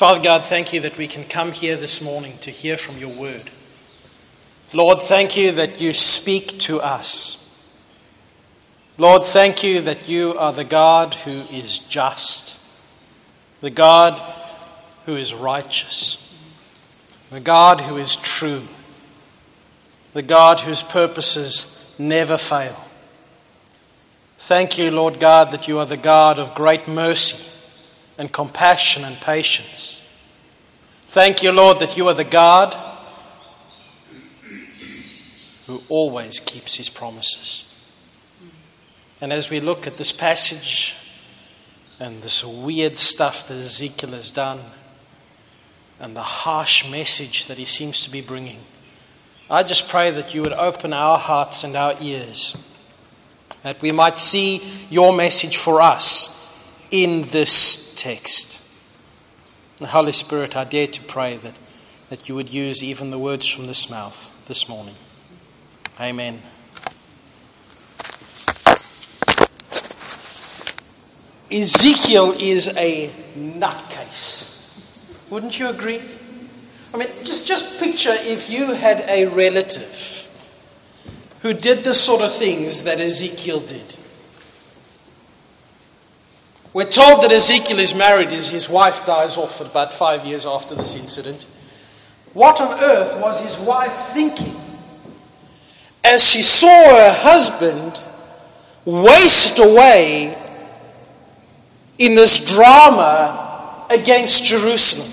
Father God, thank you that we can come here this morning to hear from your word. Lord, thank you that you speak to us. Lord, thank you that you are the God who is just, the God who is righteous, the God who is true, the God whose purposes never fail. Thank you, Lord God, that you are the God of great mercy and compassion and patience. Thank you, Lord, that you are the God who always keeps his promises. And as we look at this passage and this weird stuff that Ezekiel has done and the harsh message that he seems to be bringing, I just pray that you would open our hearts and our ears, that we might see your message for us in this text. The Holy Spirit, I dare to pray that, that you would use even the words from this mouth this morning. Amen. Ezekiel is a nutcase. Wouldn't you agree? I mean, just, just picture if you had a relative who did the sort of things that Ezekiel did. We're told that Ezekiel is married as his wife dies off about five years after this incident. What on earth was his wife thinking as she saw her husband waste away in this drama against Jerusalem?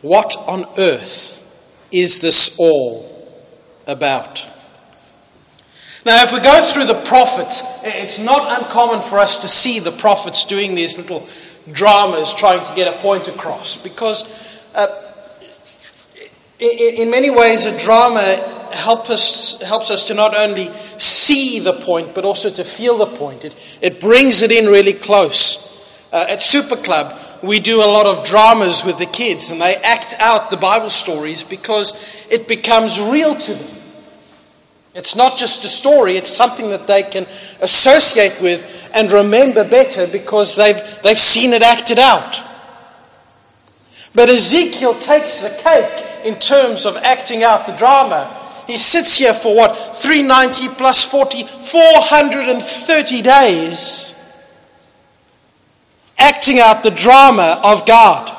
What on earth is this all about. Now, if we go through the prophets, it's not uncommon for us to see the prophets doing these little dramas trying to get a point across because, uh, in many ways, a drama help us, helps us to not only see the point but also to feel the point. It, it brings it in really close. Uh, at Super Club, we do a lot of dramas with the kids and they act out the Bible stories because it becomes real to them. It's not just a story, it's something that they can associate with and remember better because they've, they've seen it acted out. But Ezekiel takes the cake in terms of acting out the drama. He sits here for what? 390 plus 40, 430 days acting out the drama of God.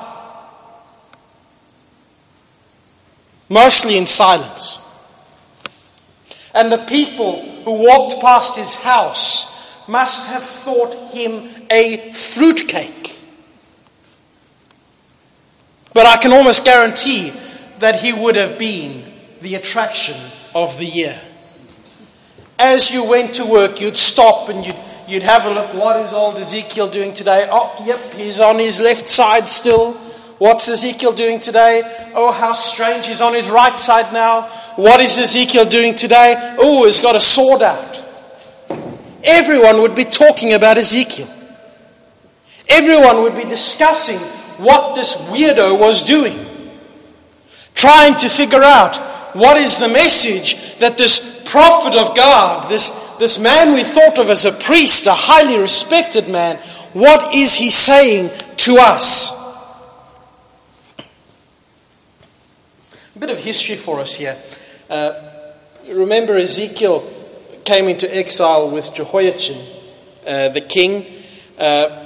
Mostly in silence. And the people who walked past his house must have thought him a fruitcake. But I can almost guarantee that he would have been the attraction of the year. As you went to work, you'd stop and you'd, you'd have a look. What is old Ezekiel doing today? Oh, yep, he's on his left side still. What's Ezekiel doing today? Oh, how strange. He's on his right side now. What is Ezekiel doing today? Oh, he's got a sword out. Everyone would be talking about Ezekiel. Everyone would be discussing what this weirdo was doing. Trying to figure out what is the message that this prophet of God, this, this man we thought of as a priest, a highly respected man, what is he saying to us? Bit of history for us here. Uh, remember, Ezekiel came into exile with Jehoiachin, uh, the king. Uh,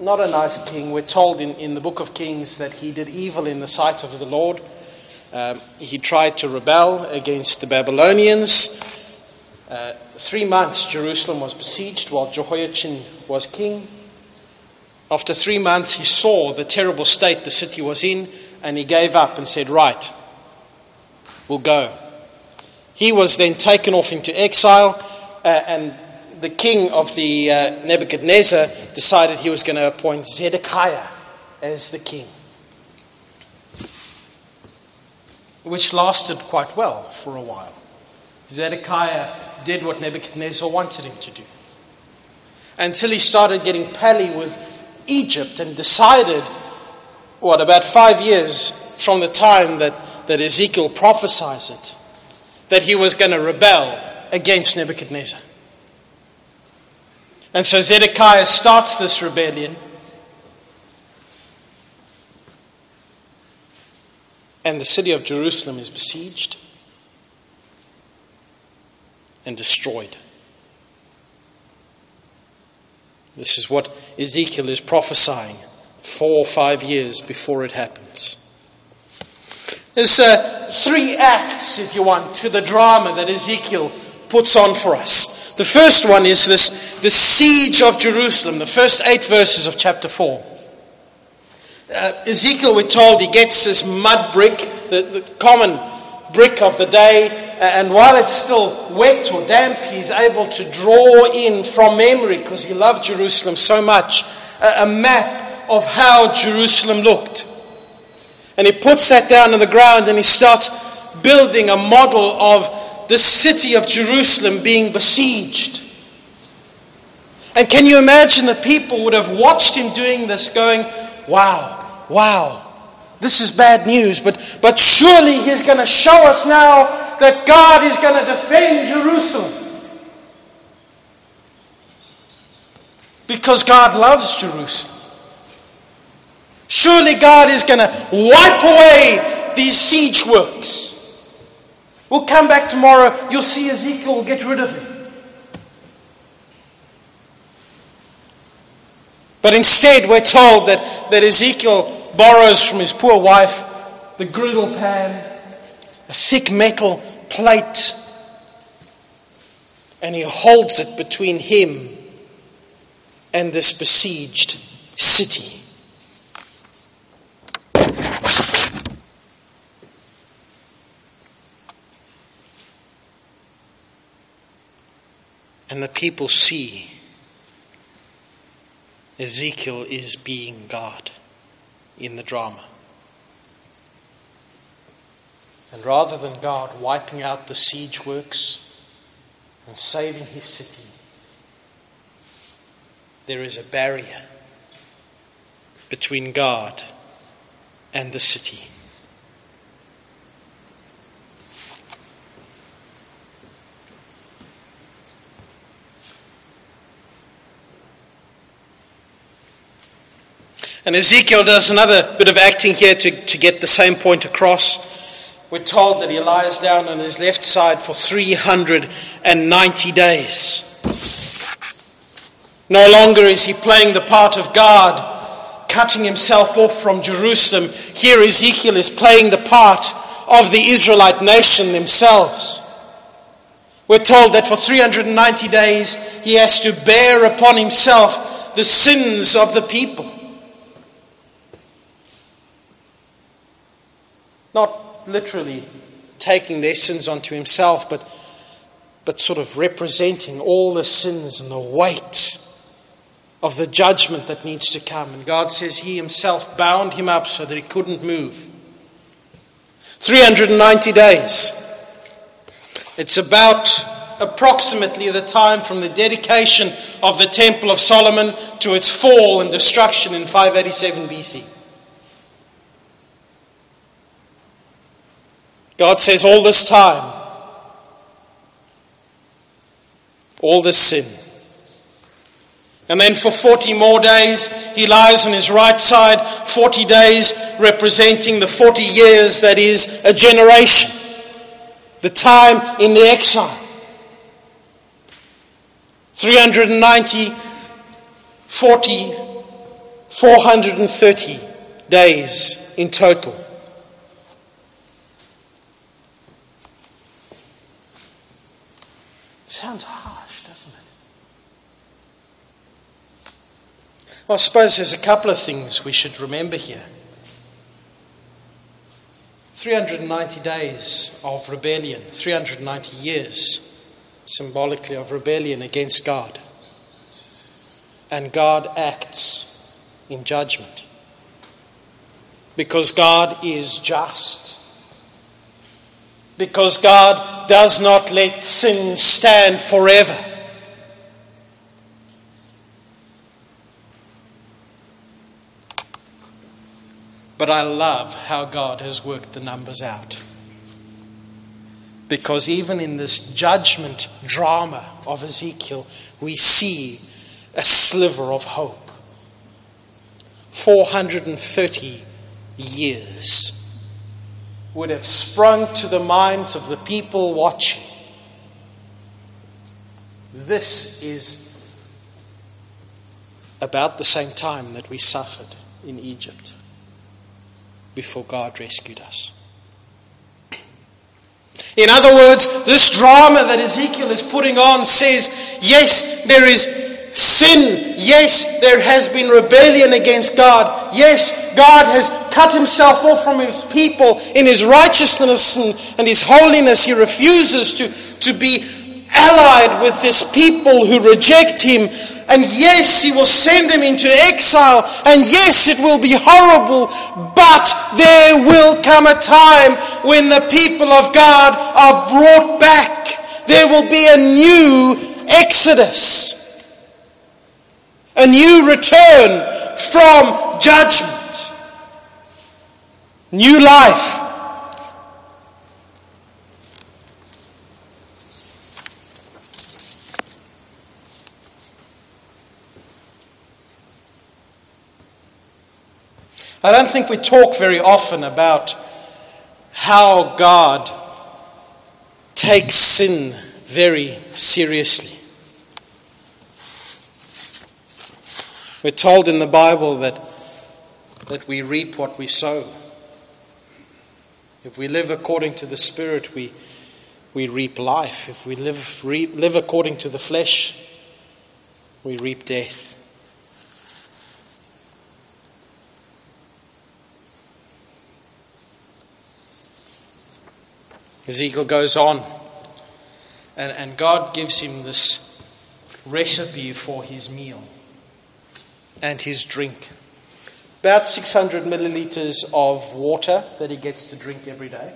not a nice king. We're told in, in the book of Kings that he did evil in the sight of the Lord. Um, he tried to rebel against the Babylonians. Uh, three months Jerusalem was besieged while Jehoiachin was king. After three months, he saw the terrible state the city was in and he gave up and said, Right, we'll go. He was then taken off into exile, uh, and the king of the uh, Nebuchadnezzar decided he was going to appoint Zedekiah as the king, which lasted quite well for a while. Zedekiah did what Nebuchadnezzar wanted him to do until he started getting pally with Egypt and decided, what, about five years from the time that that Ezekiel prophesies it, that he was going to rebel against Nebuchadnezzar. And so Zedekiah starts this rebellion. And the city of Jerusalem is besieged and destroyed. This is what Ezekiel is prophesying four or five years before it happens. There's uh, three acts, if you want, to the drama that Ezekiel puts on for us. The first one is this, the siege of Jerusalem, the first eight verses of chapter 4. Uh, Ezekiel, we're told, he gets this mud brick, the, the common brick of the day, and while it's still wet or damp, he's able to draw in from memory, because he loved Jerusalem so much, a, a map of how Jerusalem looked. And he puts that down on the ground and he starts building a model of the city of Jerusalem being besieged. And can you imagine the people would have watched him doing this, going, Wow, wow, this is bad news, but, but surely he's going to show us now that God is going to defend Jerusalem. Because God loves Jerusalem. Surely God is going to wipe away these siege works. We'll come back tomorrow. You'll see Ezekiel will get rid of him. But instead, we're told that, that Ezekiel borrows from his poor wife the griddle pan, a thick metal plate, and he holds it between him and this besieged city. And the people see Ezekiel is being God in the drama. And rather than God wiping out the siege works and saving his city, there is a barrier between God and the city. And Ezekiel does another bit of acting here to, to get the same point across. We're told that he lies down on his left side for 390 days. No longer is he playing the part of God, cutting himself off from Jerusalem. Here, Ezekiel is playing the part of the Israelite nation themselves. We're told that for 390 days he has to bear upon himself the sins of the people. Not literally taking their sins onto himself, but, but sort of representing all the sins and the weight of the judgment that needs to come. And God says He Himself bound him up so that he couldn't move. 390 days. It's about approximately the time from the dedication of the Temple of Solomon to its fall and destruction in 587 BC. God says, all this time, all this sin. And then for 40 more days, he lies on his right side, 40 days representing the 40 years that is a generation, the time in the exile. 390, 40, 430 days in total. Sounds harsh, doesn't it? Well, I suppose there's a couple of things we should remember here. 390 days of rebellion, 390 years, symbolically, of rebellion against God. And God acts in judgment. Because God is just because God does not let sin stand forever. But I love how God has worked the numbers out. Because even in this judgment drama of Ezekiel, we see a sliver of hope. 430 years would have sprung to the minds of the people watching. This is about the same time that we suffered in Egypt before God rescued us. In other words, this drama that Ezekiel is putting on says, yes, there is sin. Yes, there has been rebellion against God. Yes, God has cut himself off from his people in his righteousness and, and his holiness. He refuses to, to be allied with this people who reject him. And yes, he will send them into exile. And yes, it will be horrible. But there will come a time when the people of God are brought back. There will be a new exodus. A new return from judgment. New life. I don't think we talk very often about how God takes sin very seriously. We're told in the Bible that, that we reap what we sow. If we live according to the Spirit, we, we reap life. If we live, live according to the flesh, we reap death. Ezekiel goes on, and, and God gives him this recipe for his meal and his drink. About 600 milliliters of water that he gets to drink every day.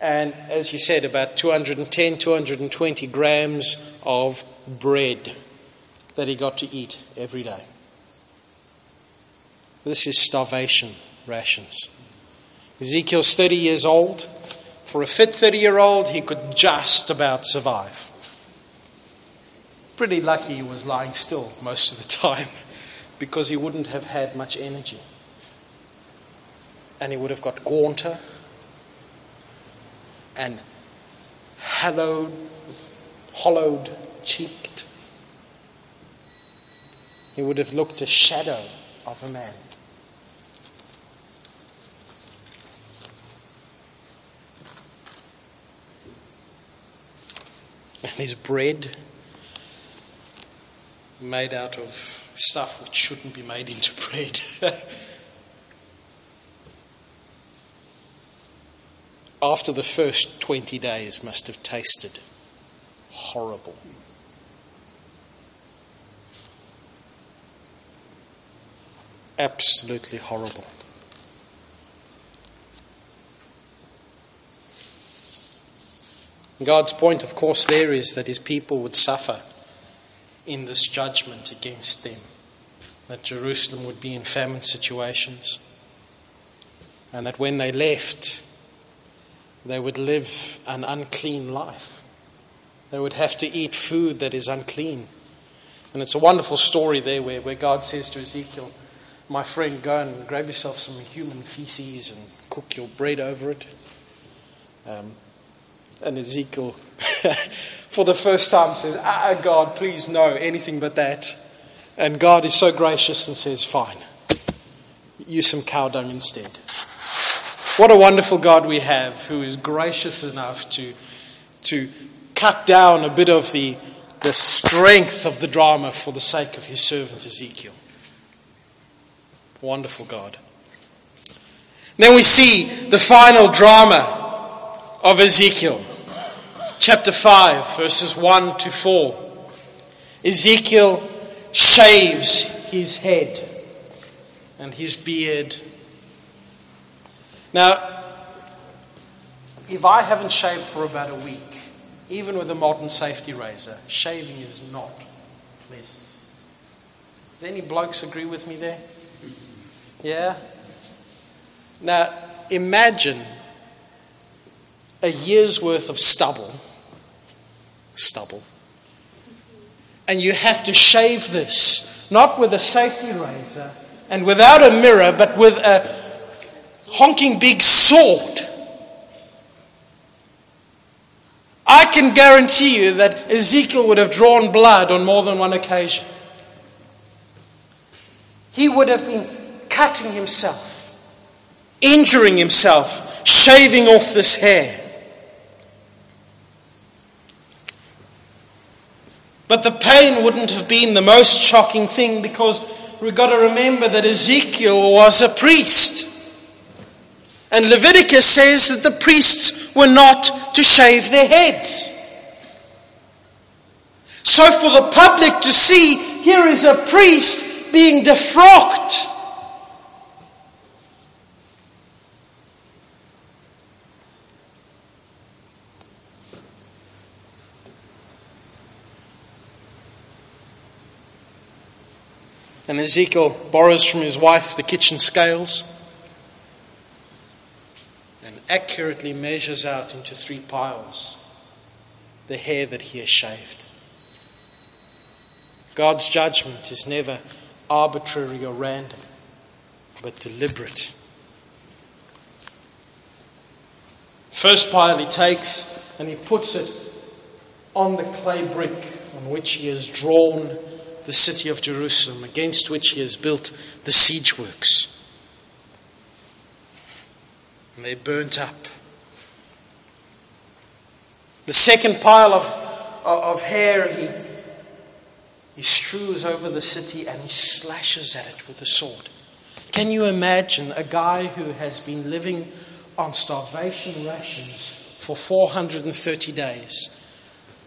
And as you said, about 210, 220 grams of bread that he got to eat every day. This is starvation rations. Ezekiel's 30 years old. For a fit 30 year old, he could just about survive. Pretty lucky he was lying still most of the time because he wouldn't have had much energy. And he would have got gaunter and hollowed, hollowed cheeked. He would have looked a shadow of a man. and his bread made out of stuff which shouldn't be made into bread. After the first 20 days, must have tasted horrible. Absolutely horrible. God's point, of course, there is that his people would suffer in this judgment against them, that Jerusalem would be in famine situations, and that when they left, they would live an unclean life. They would have to eat food that is unclean. And it's a wonderful story there where, where God says to Ezekiel, My friend, go and grab yourself some human feces and cook your bread over it. Um, and Ezekiel, for the first time, says, Ah, God, please, no, anything but that. And God is so gracious and says, Fine, use some cow dung instead. What a wonderful God we have who is gracious enough to, to cut down a bit of the, the strength of the drama for the sake of his servant Ezekiel. Wonderful God. Then we see the final drama of Ezekiel chapter 5, verses 1 to 4. Ezekiel shaves his head and his beard. Now, if I haven't shaved for about a week, even with a modern safety razor, shaving is not pleasant. Does any blokes agree with me there? Yeah? Now, imagine a year's worth of stubble stubble. and you have to shave this, not with a safety razor and without a mirror, but with a honking big sword. I can guarantee you that Ezekiel would have drawn blood on more than one occasion. He would have been cutting himself, injuring himself, shaving off this hair. But the pain wouldn't have been the most shocking thing because we've got to remember that Ezekiel was a priest. And Leviticus says that the priests were not to shave their heads. So, for the public to see, here is a priest being defrocked. And Ezekiel borrows from his wife the kitchen scales and accurately measures out into three piles the hair that he has shaved. God's judgment is never arbitrary or random, but deliberate. First pile he takes and he puts it on the clay brick on which he has drawn the city of Jerusalem, against which he has built the siege works. And they burnt up. The second pile of, of hair he, he strews over the city and he slashes at it with a sword. Can you imagine a guy who has been living on starvation rations for 430 days?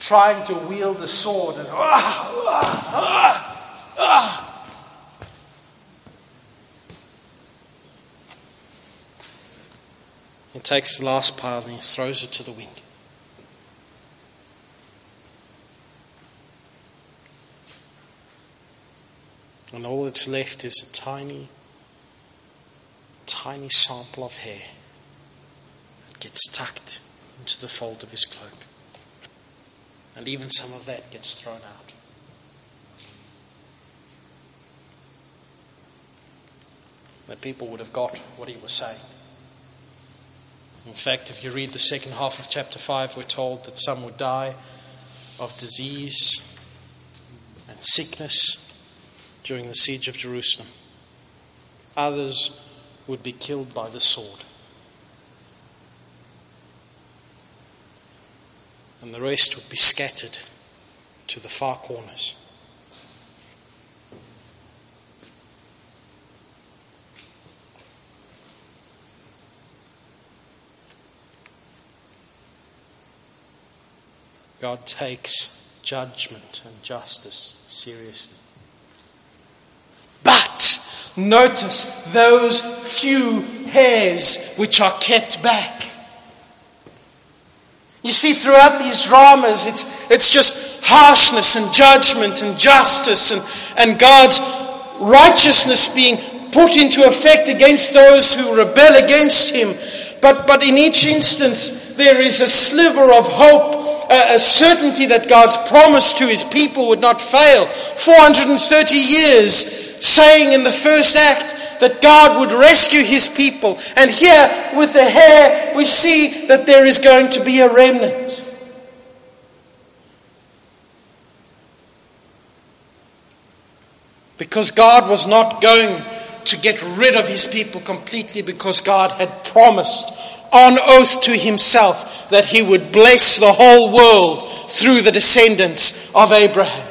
Trying to wield a sword and ah, ah, ah, He takes the last pile and he throws it to the wind. And all that's left is a tiny, tiny sample of hair that gets tucked into the fold of his cloak. And even some of that gets thrown out. That people would have got what he was saying. In fact, if you read the second half of chapter 5, we're told that some would die of disease and sickness during the siege of Jerusalem. Others would be killed by the sword. And the rest would be scattered to the far corners. God takes judgment and justice seriously. But notice those few hairs which are kept back. You see, throughout these dramas, it's, it's just harshness and judgment and justice and, and God's righteousness being put into effect against those who rebel against Him. But, but in each instance, there is a sliver of hope, a, a certainty that God's promise to His people would not fail. 430 years saying in the first act, that God would rescue his people. And here, with the hair, we see that there is going to be a remnant. Because God was not going to get rid of his people completely, because God had promised on oath to himself that he would bless the whole world through the descendants of Abraham.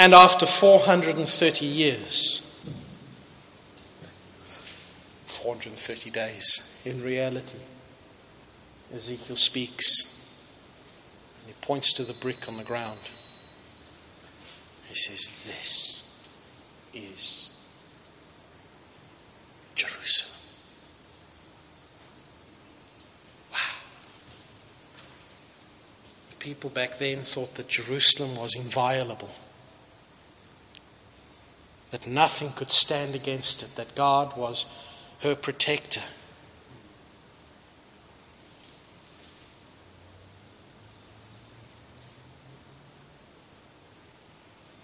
And after 430 years, 430 days in reality, Ezekiel speaks and he points to the brick on the ground. He says, This is Jerusalem. Wow. People back then thought that Jerusalem was inviolable that nothing could stand against it, that God was her protector.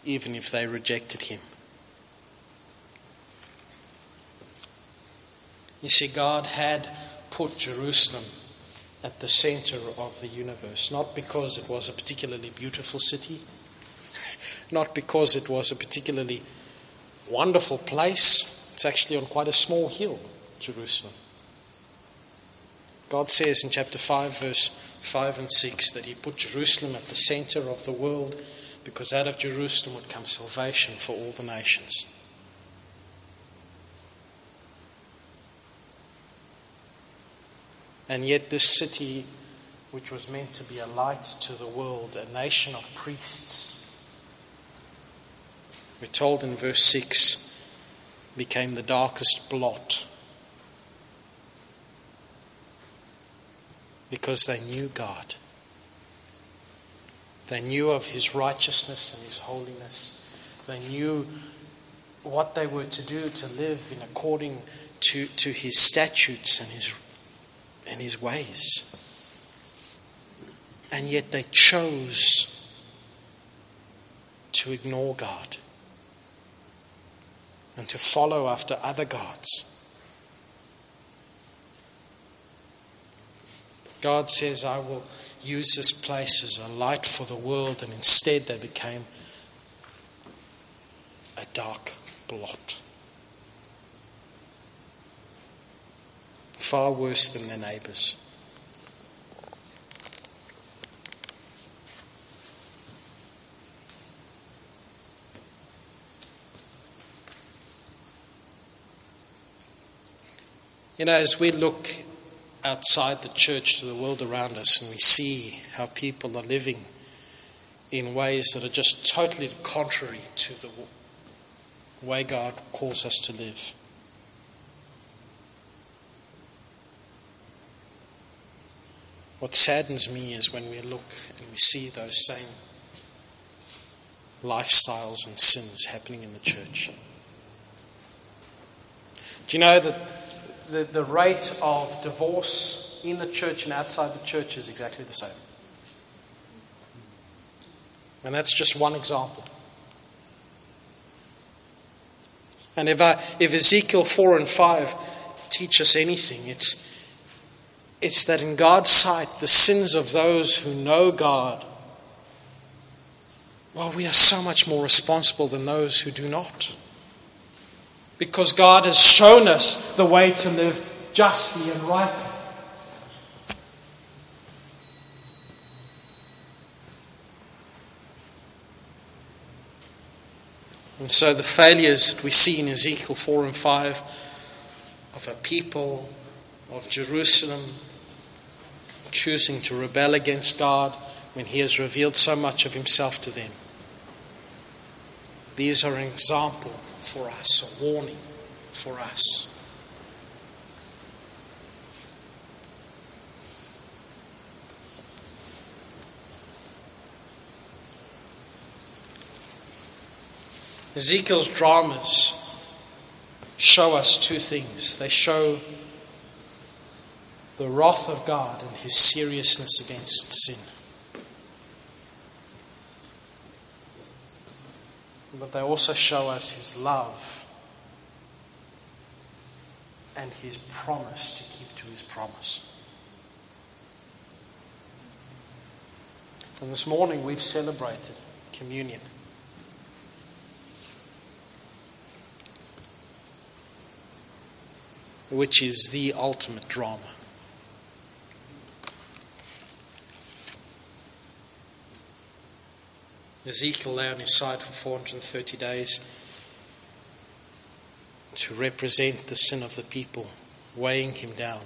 Even if they rejected him. You see, God had put Jerusalem at the center of the universe, not because it was a particularly beautiful city, not because it was a particularly wonderful place. It's actually on quite a small hill, Jerusalem. God says in chapter 5, verse 5 and 6, that He put Jerusalem at the center of the world because out of Jerusalem would come salvation for all the nations. And yet, this city, which was meant to be a light to the world, a nation of priests, we're told in verse 6, became the darkest blot because they knew God. They knew of His righteousness and His holiness. They knew what they were to do to live in according to, to His statutes and His and his ways. And yet they chose to ignore God and to follow after other gods. God says, I will use this place as a light for the world, and instead they became a dark blot. far worse than their neighbours. You know, as we look outside the church to the world around us and we see how people are living in ways that are just totally contrary to the way God calls us to live. What saddens me is when we look and we see those same lifestyles and sins happening in the church. Do you know that the, the rate of divorce in the church and outside the church is exactly the same? And that's just one example. And if, I, if Ezekiel 4 and 5 teach us anything, it's it's that in God's sight, the sins of those who know God, well, we are so much more responsible than those who do not. Because God has shown us the way to live justly and rightly. And so the failures that we see in Ezekiel 4 and 5 of a people, of Jerusalem, choosing to rebel against God when He has revealed so much of Himself to them. These are an example for us, a warning for us. Ezekiel's dramas show us two things. They show the wrath of God and his seriousness against sin. But they also show us his love and his promise to keep to his promise. And this morning we've celebrated communion. Which is the ultimate drama. Ezekiel lay on his side for 430 days to represent the sin of the people, weighing him down.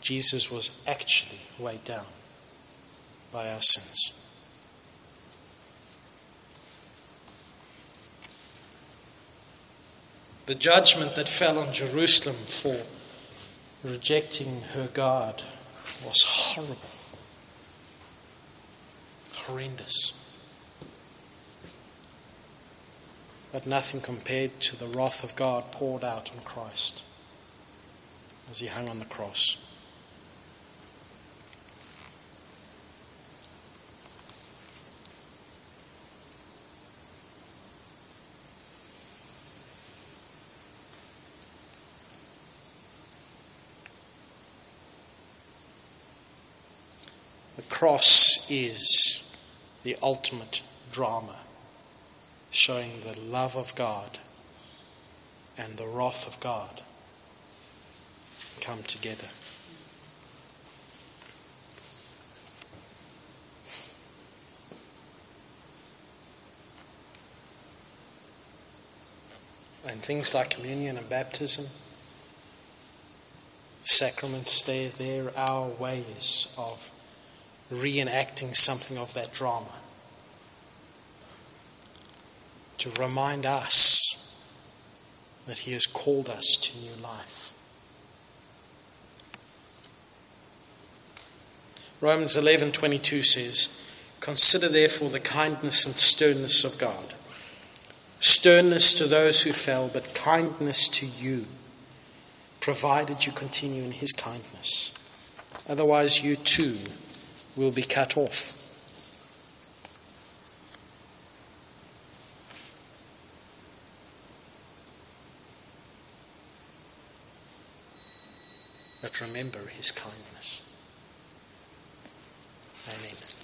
Jesus was actually weighed down by our sins. The judgment that fell on Jerusalem for rejecting her God was horrible horrendous. but nothing compared to the wrath of God poured out on Christ as he hung on the cross. The cross is the ultimate drama showing the love of God and the wrath of God come together. And things like communion and baptism, sacraments, they're, they're our ways of reenacting something of that drama to remind us that He has called us to new life. Romans 11:22 says, "Consider therefore the kindness and sternness of God. Sternness to those who fell, but kindness to you, provided you continue in his kindness. Otherwise you too will be cut off. But remember his kindness. Amen.